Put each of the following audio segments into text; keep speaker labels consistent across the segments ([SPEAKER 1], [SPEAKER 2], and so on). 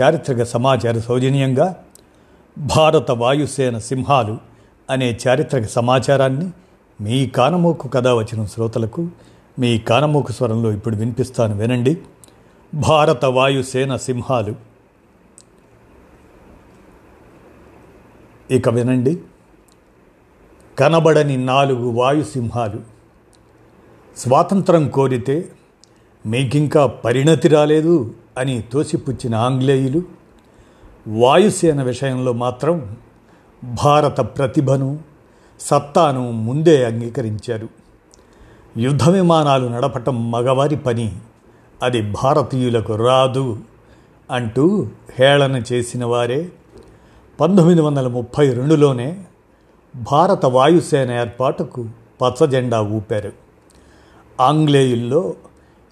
[SPEAKER 1] చారిత్రక సమాచార సౌజన్యంగా భారత వాయుసేన సింహాలు అనే చారిత్రక సమాచారాన్ని మీ కానమోకు కథ వచ్చిన శ్రోతలకు మీ కానమోకు స్వరంలో ఇప్పుడు వినిపిస్తాను వినండి. భారత వాయుసేన సింహాలు. ఇక వినండి. కనబడని నాలుగు వాయుసింహాలు. స్వాతంత్రం కోరితే మీకింకా పరిణతి రాలేదు. అని తోసిపుచ్చిన ఆంగ్లేయులు వాయుసేన విషయంలో మాత్రం భారత ప్రతిభను సత్తాను ముందే అంగీకరించారు. యుద్ధ విమానాలు నడపటం మగవారి పని అది భారతీయులకు రాదు అంటూ హేళన చేసిన వారే. పంతొమ్మిది వందల ముప్పై రెండులోనే భారత వాయుసేన ఏర్పాటుకు పచ్చజెండా ఊపారు. ఆంగ్లేయుల్లో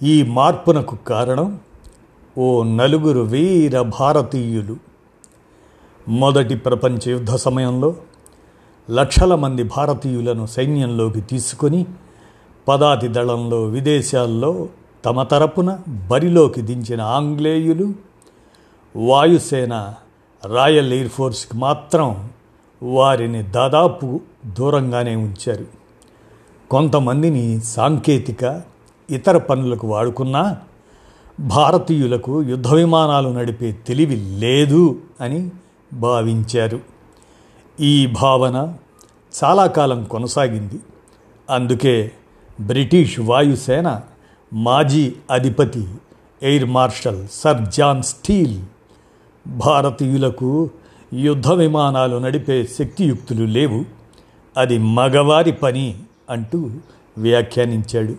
[SPEAKER 1] ఈ మార్పునకు కారణం ఓ నలుగురు వీర భారతీయులు. మొదటి ప్రపంచ యుద్ధ సమయంలో లక్షల మంది భారతీయులను సైన్యంలోకి తీసుకొని పదాతి దళంలో విదేశాల్లో తమ తరపున బరిలోకి దించిన ఆంగ్లేయులు వాయుసేన రాయల్ ఎయిర్ ఫోర్స్కి మాత్రం వారిని దాదాపు దూరంగానే ఉంచారు. కొంతమందిని సాంకేతిక ఇతర పనులకు వాడుకున్నా భారతీయులకు యుద్ధ విమానాలు నడిపే తెలివి లేదు అని భావించారు. ఈ భావన చాలా కాలం కొనసాగింది. అందుకే బ్రిటిష్ వాయుసేన మాజీ అధిపతి air marshal sir John Steel భారతీయులకు యుద్ధ విమానాలు నడిపే శక్తియుక్తులు లేవు. అది మగవారి పని అంటూ వ్యాఖ్యానించాడు.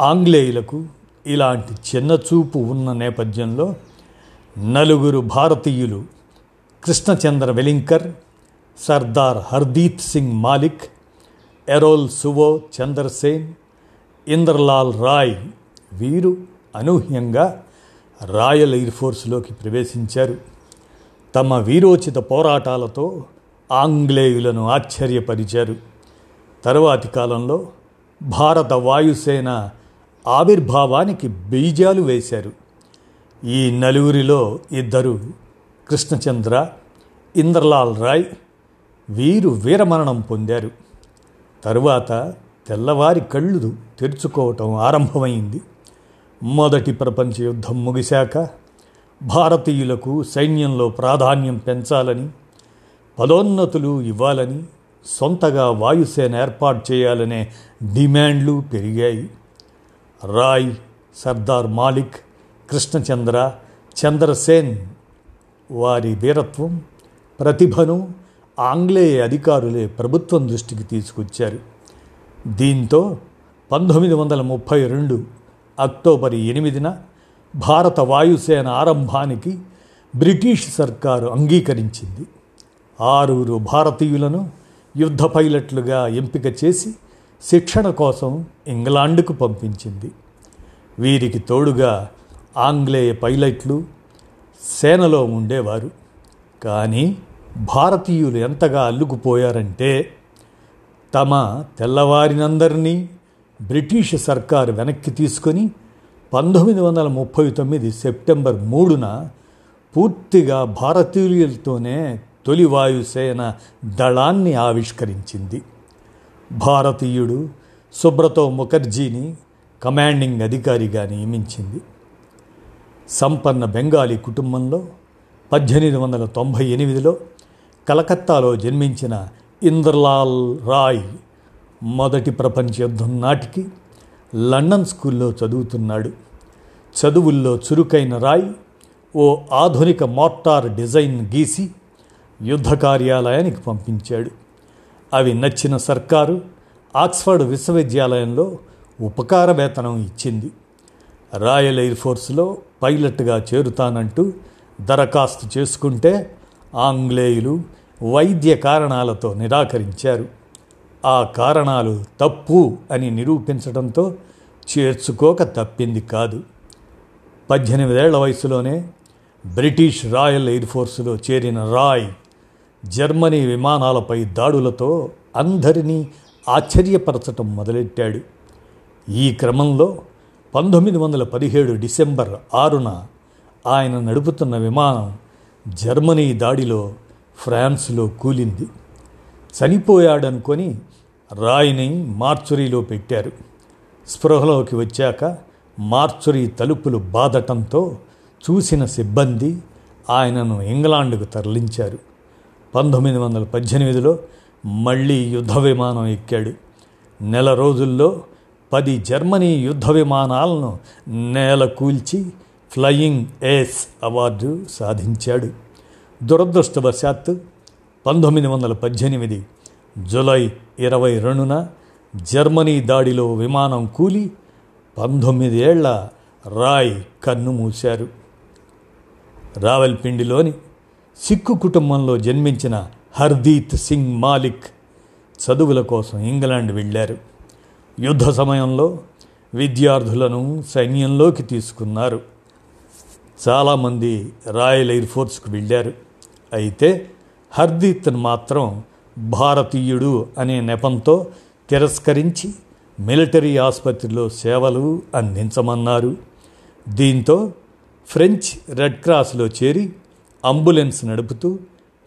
[SPEAKER 1] ఆంగ్లేయులకు ఇలాంటి చిన్నచూపు ఉన్న నేపథ్యంలో నలుగురు భారతీయులు కృష్ణచంద్ర వెలింకర్ సర్దార్ హర్దీప్ సింగ్ మాలిక్ ఎరోల్ సువో చంద్రసేన్ ఇంద్రలాల్ రాయ్ వీరు అనూహ్యంగా రాయల్ ఎయిర్ ఫోర్స్లోకి ప్రవేశించారు. తమ వీరోచిత పోరాటాలతో ఆంగ్లేయులను ఆశ్చర్యపరిచారు. తరువాతి కాలంలో భారత వాయుసేన ఆవిర్భావానికి బీజాలు వేశారు. ఈ నలుగురిలో ఇద్దరు కృష్ణచంద్ర ఇంద్రలాల్ రాయ్ వీరు వీరమరణం పొందారు. తరువాత తెల్లవారి కళ్ళు తెరుచుకోవటం ఆరంభమైంది. మొదటి ప్రపంచ యుద్ధం ముగిశాక భారతీయులకు సైన్యంలో ప్రాధాన్యం పెంచాలని పదోన్నతులు ఇవ్వాలని సొంతగా వాయుసేన ఏర్పాటు చేయాలనే డిమాండ్లు పెరిగాయి. రాయ్ సర్దార్ మాలిక్ కృష్ణచంద్ర చంద్రసేన్ వారి వీరత్వం ప్రతిభను ఆంగ్లేయ అధికారులే ప్రభుత్వం దృష్టికి తీసుకొచ్చారు. దీంతో పంతొమ్మిది వందల ముప్పై రెండు అక్టోబర్ ఎనిమిదిన భారత వాయుసేన ఆరంభానికి బ్రిటిష్ సర్కారు అంగీకరించింది. ఆరుగురు భారతీయులను యుద్ధ పైలట్లుగా ఎంపిక చేసి శిక్షణ కోసం ఇంగ్లాండ్కు పంపించింది. వీరికి తోడుగా ఆంగ్లేయ పైలట్లు సేనలో ఉండేవారు. కానీ భారతీయులు ఎంతగా అల్లుకుపోయారంటే తమ తెల్లవారినందరినీ బ్రిటిష్ సర్కారు వెనక్కి తీసుకొని పంతొమ్మిది వందల ముప్పై తొమ్మిది సెప్టెంబర్ మూడున పూర్తిగా భారతీయులతోనే తొలి వాయుసేన దళాన్ని ఆవిష్కరించింది. భారతీయుడు సుబ్రతో ముఖర్జీని కమాండింగ్ అధికారిగా నియమించింది. సంపన్న బెంగాలీ కుటుంబంలో పద్దెనిమిది వందల తొంభై ఎనిమిదిలో కలకత్తాలో జన్మించిన ఇంద్రలాల్ రాయ్ మొదటి ప్రపంచ యుద్ధం నాటికి లండన్ స్కూల్లో చదువుతున్నాడు. చదువుల్లో చురుకైన రాయ్ ఓ ఆధునిక మోటార్ డిజైన్ గీసి యుద్ధ కార్యాలయానికి పంపించాడు. అవి నచ్చిన సర్కారు ఆక్స్ఫర్డ్ విశ్వవిద్యాలయంలో ఉపకార వేతనం ఇచ్చింది. రాయల్ ఎయిర్ ఫోర్స్లో పైలట్గా చేరుతానంటూ దరఖాస్తు చేసుకుంటే ఆంగ్లేయులు వైద్య కారణాలతో నిరాకరించారు. ఆ కారణాలు తప్పు అని నిరూపించడంతో చేర్చుకోక తప్పింది కాదు. పద్దెనిమిదేళ్ళ వయసులోనే బ్రిటిష్ రాయల్ ఎయిర్ ఫోర్సులో చేరిన రాయ్ జర్మనీ విమానాలపై దాడులతో అందరినీ ఆశ్చర్యపరచటం మొదలెట్టాడు. ఈ క్రమంలో పంతొమ్మిది వందల పదిహేడు డిసెంబర్ ఆరున ఆయన నడుపుతున్న విమానం జర్మనీ దాడిలో ఫ్రాన్స్లో కూలింది. చనిపోయాడనుకొని రాయిని మార్చురీలో పెట్టారు. స్పృహలోకి వచ్చాక మార్చురీ తలుపులు బాదటంతో చూసిన సిబ్బంది ఆయనను ఇంగ్లాండ్కు తరలించారు. పంతొమ్మిది వందల పద్దెనిమిదిలో మళ్ళీ యుద్ధ విమానం ఎక్కాడు. నెల రోజుల్లో పది జర్మనీ యుద్ధ విమానాలను నేల కూల్చి ఫ్లయింగ్ ఏస్ అవార్డు సాధించాడు. దురదృష్టవశాత్తు పంతొమ్మిది వందల పద్దెనిమిది జులై ఇరవై రెండున జర్మనీ దాడిలో విమానం కూలి పంతొమ్మిదేళ్ళ రాయ్ కన్ను మూశారు. రావల్పిండిలోని సిక్కు కుటుంబంలో జన్మించిన హర్దీత్ సింగ్ మాలిక్ చదువుల కోసం ఇంగ్లాండ్ వెళ్ళారు. యుద్ధ సమయంలో విద్యార్థులను సైన్యంలోకి తీసుకున్నారు. చాలామంది రాయల్ ఎయిర్ ఫోర్స్కు వెళ్ళారు. అయితే హర్దీత్ను మాత్రం భారతీయుడు అనే నెపంతో తిరస్కరించి మిలిటరీ ఆసుపత్రిలో సేవలు అందించమన్నారు. దీంతో ఫ్రెంచ్ రెడ్ క్రాస్లో చేరి అంబులెన్స్ నడుపుతూ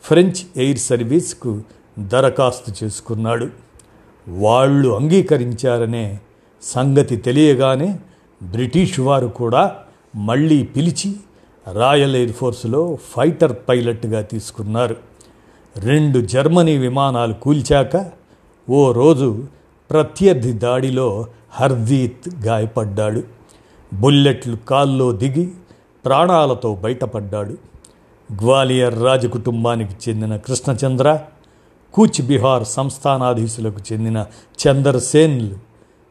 [SPEAKER 1] ఫ్రెంచ్ ఎయిర్ సర్వీస్కు దరఖాస్తు చేసుకున్నాడు. వాళ్ళు అంగీకరించారనే సంగతి తెలియగానే బ్రిటిష్ వారు కూడా మళ్ళీ పిలిచి రాయల్ ఎయిర్ ఫోర్స్లో ఫైటర్ పైలట్గా తీసుకున్నారు. రెండు జర్మనీ విమానాలు కూల్చాక ఓ రోజు ప్రత్యర్థి దాడిలో హర్దీత్ గాయపడ్డాడు. బుల్లెట్లు కాల్లో దిగి ప్రాణాలతో బయటపడ్డాడు. గ్వాలియర్ రాజకుటుంబానికి చెందిన కృష్ణచంద్ర కూచ్ బిహార్ సంస్థానాధీశులకు చెందిన చందర్సేన్లు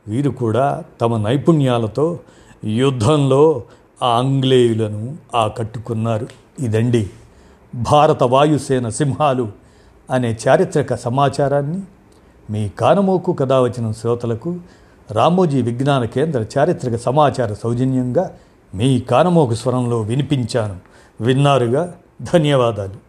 [SPEAKER 1] వీరు కూడా తమ నైపుణ్యాలతో యుద్ధంలో ఆ ఆంగ్లేయులను ఆకట్టుకున్నారు. ఇదండి భారత వాయుసేన సింహాలు అనే చారిత్రక సమాచారాన్ని మీ కానమోకు కథ వచ్చిన శ్రోతలకు రామోజీ విజ్ఞాన కేంద్ర చారిత్రక సమాచార సౌజన్యంగా మీ కానమోకు స్వరంలో వినిపించాను. విన్నారుగా? ధన్యవాదాలు.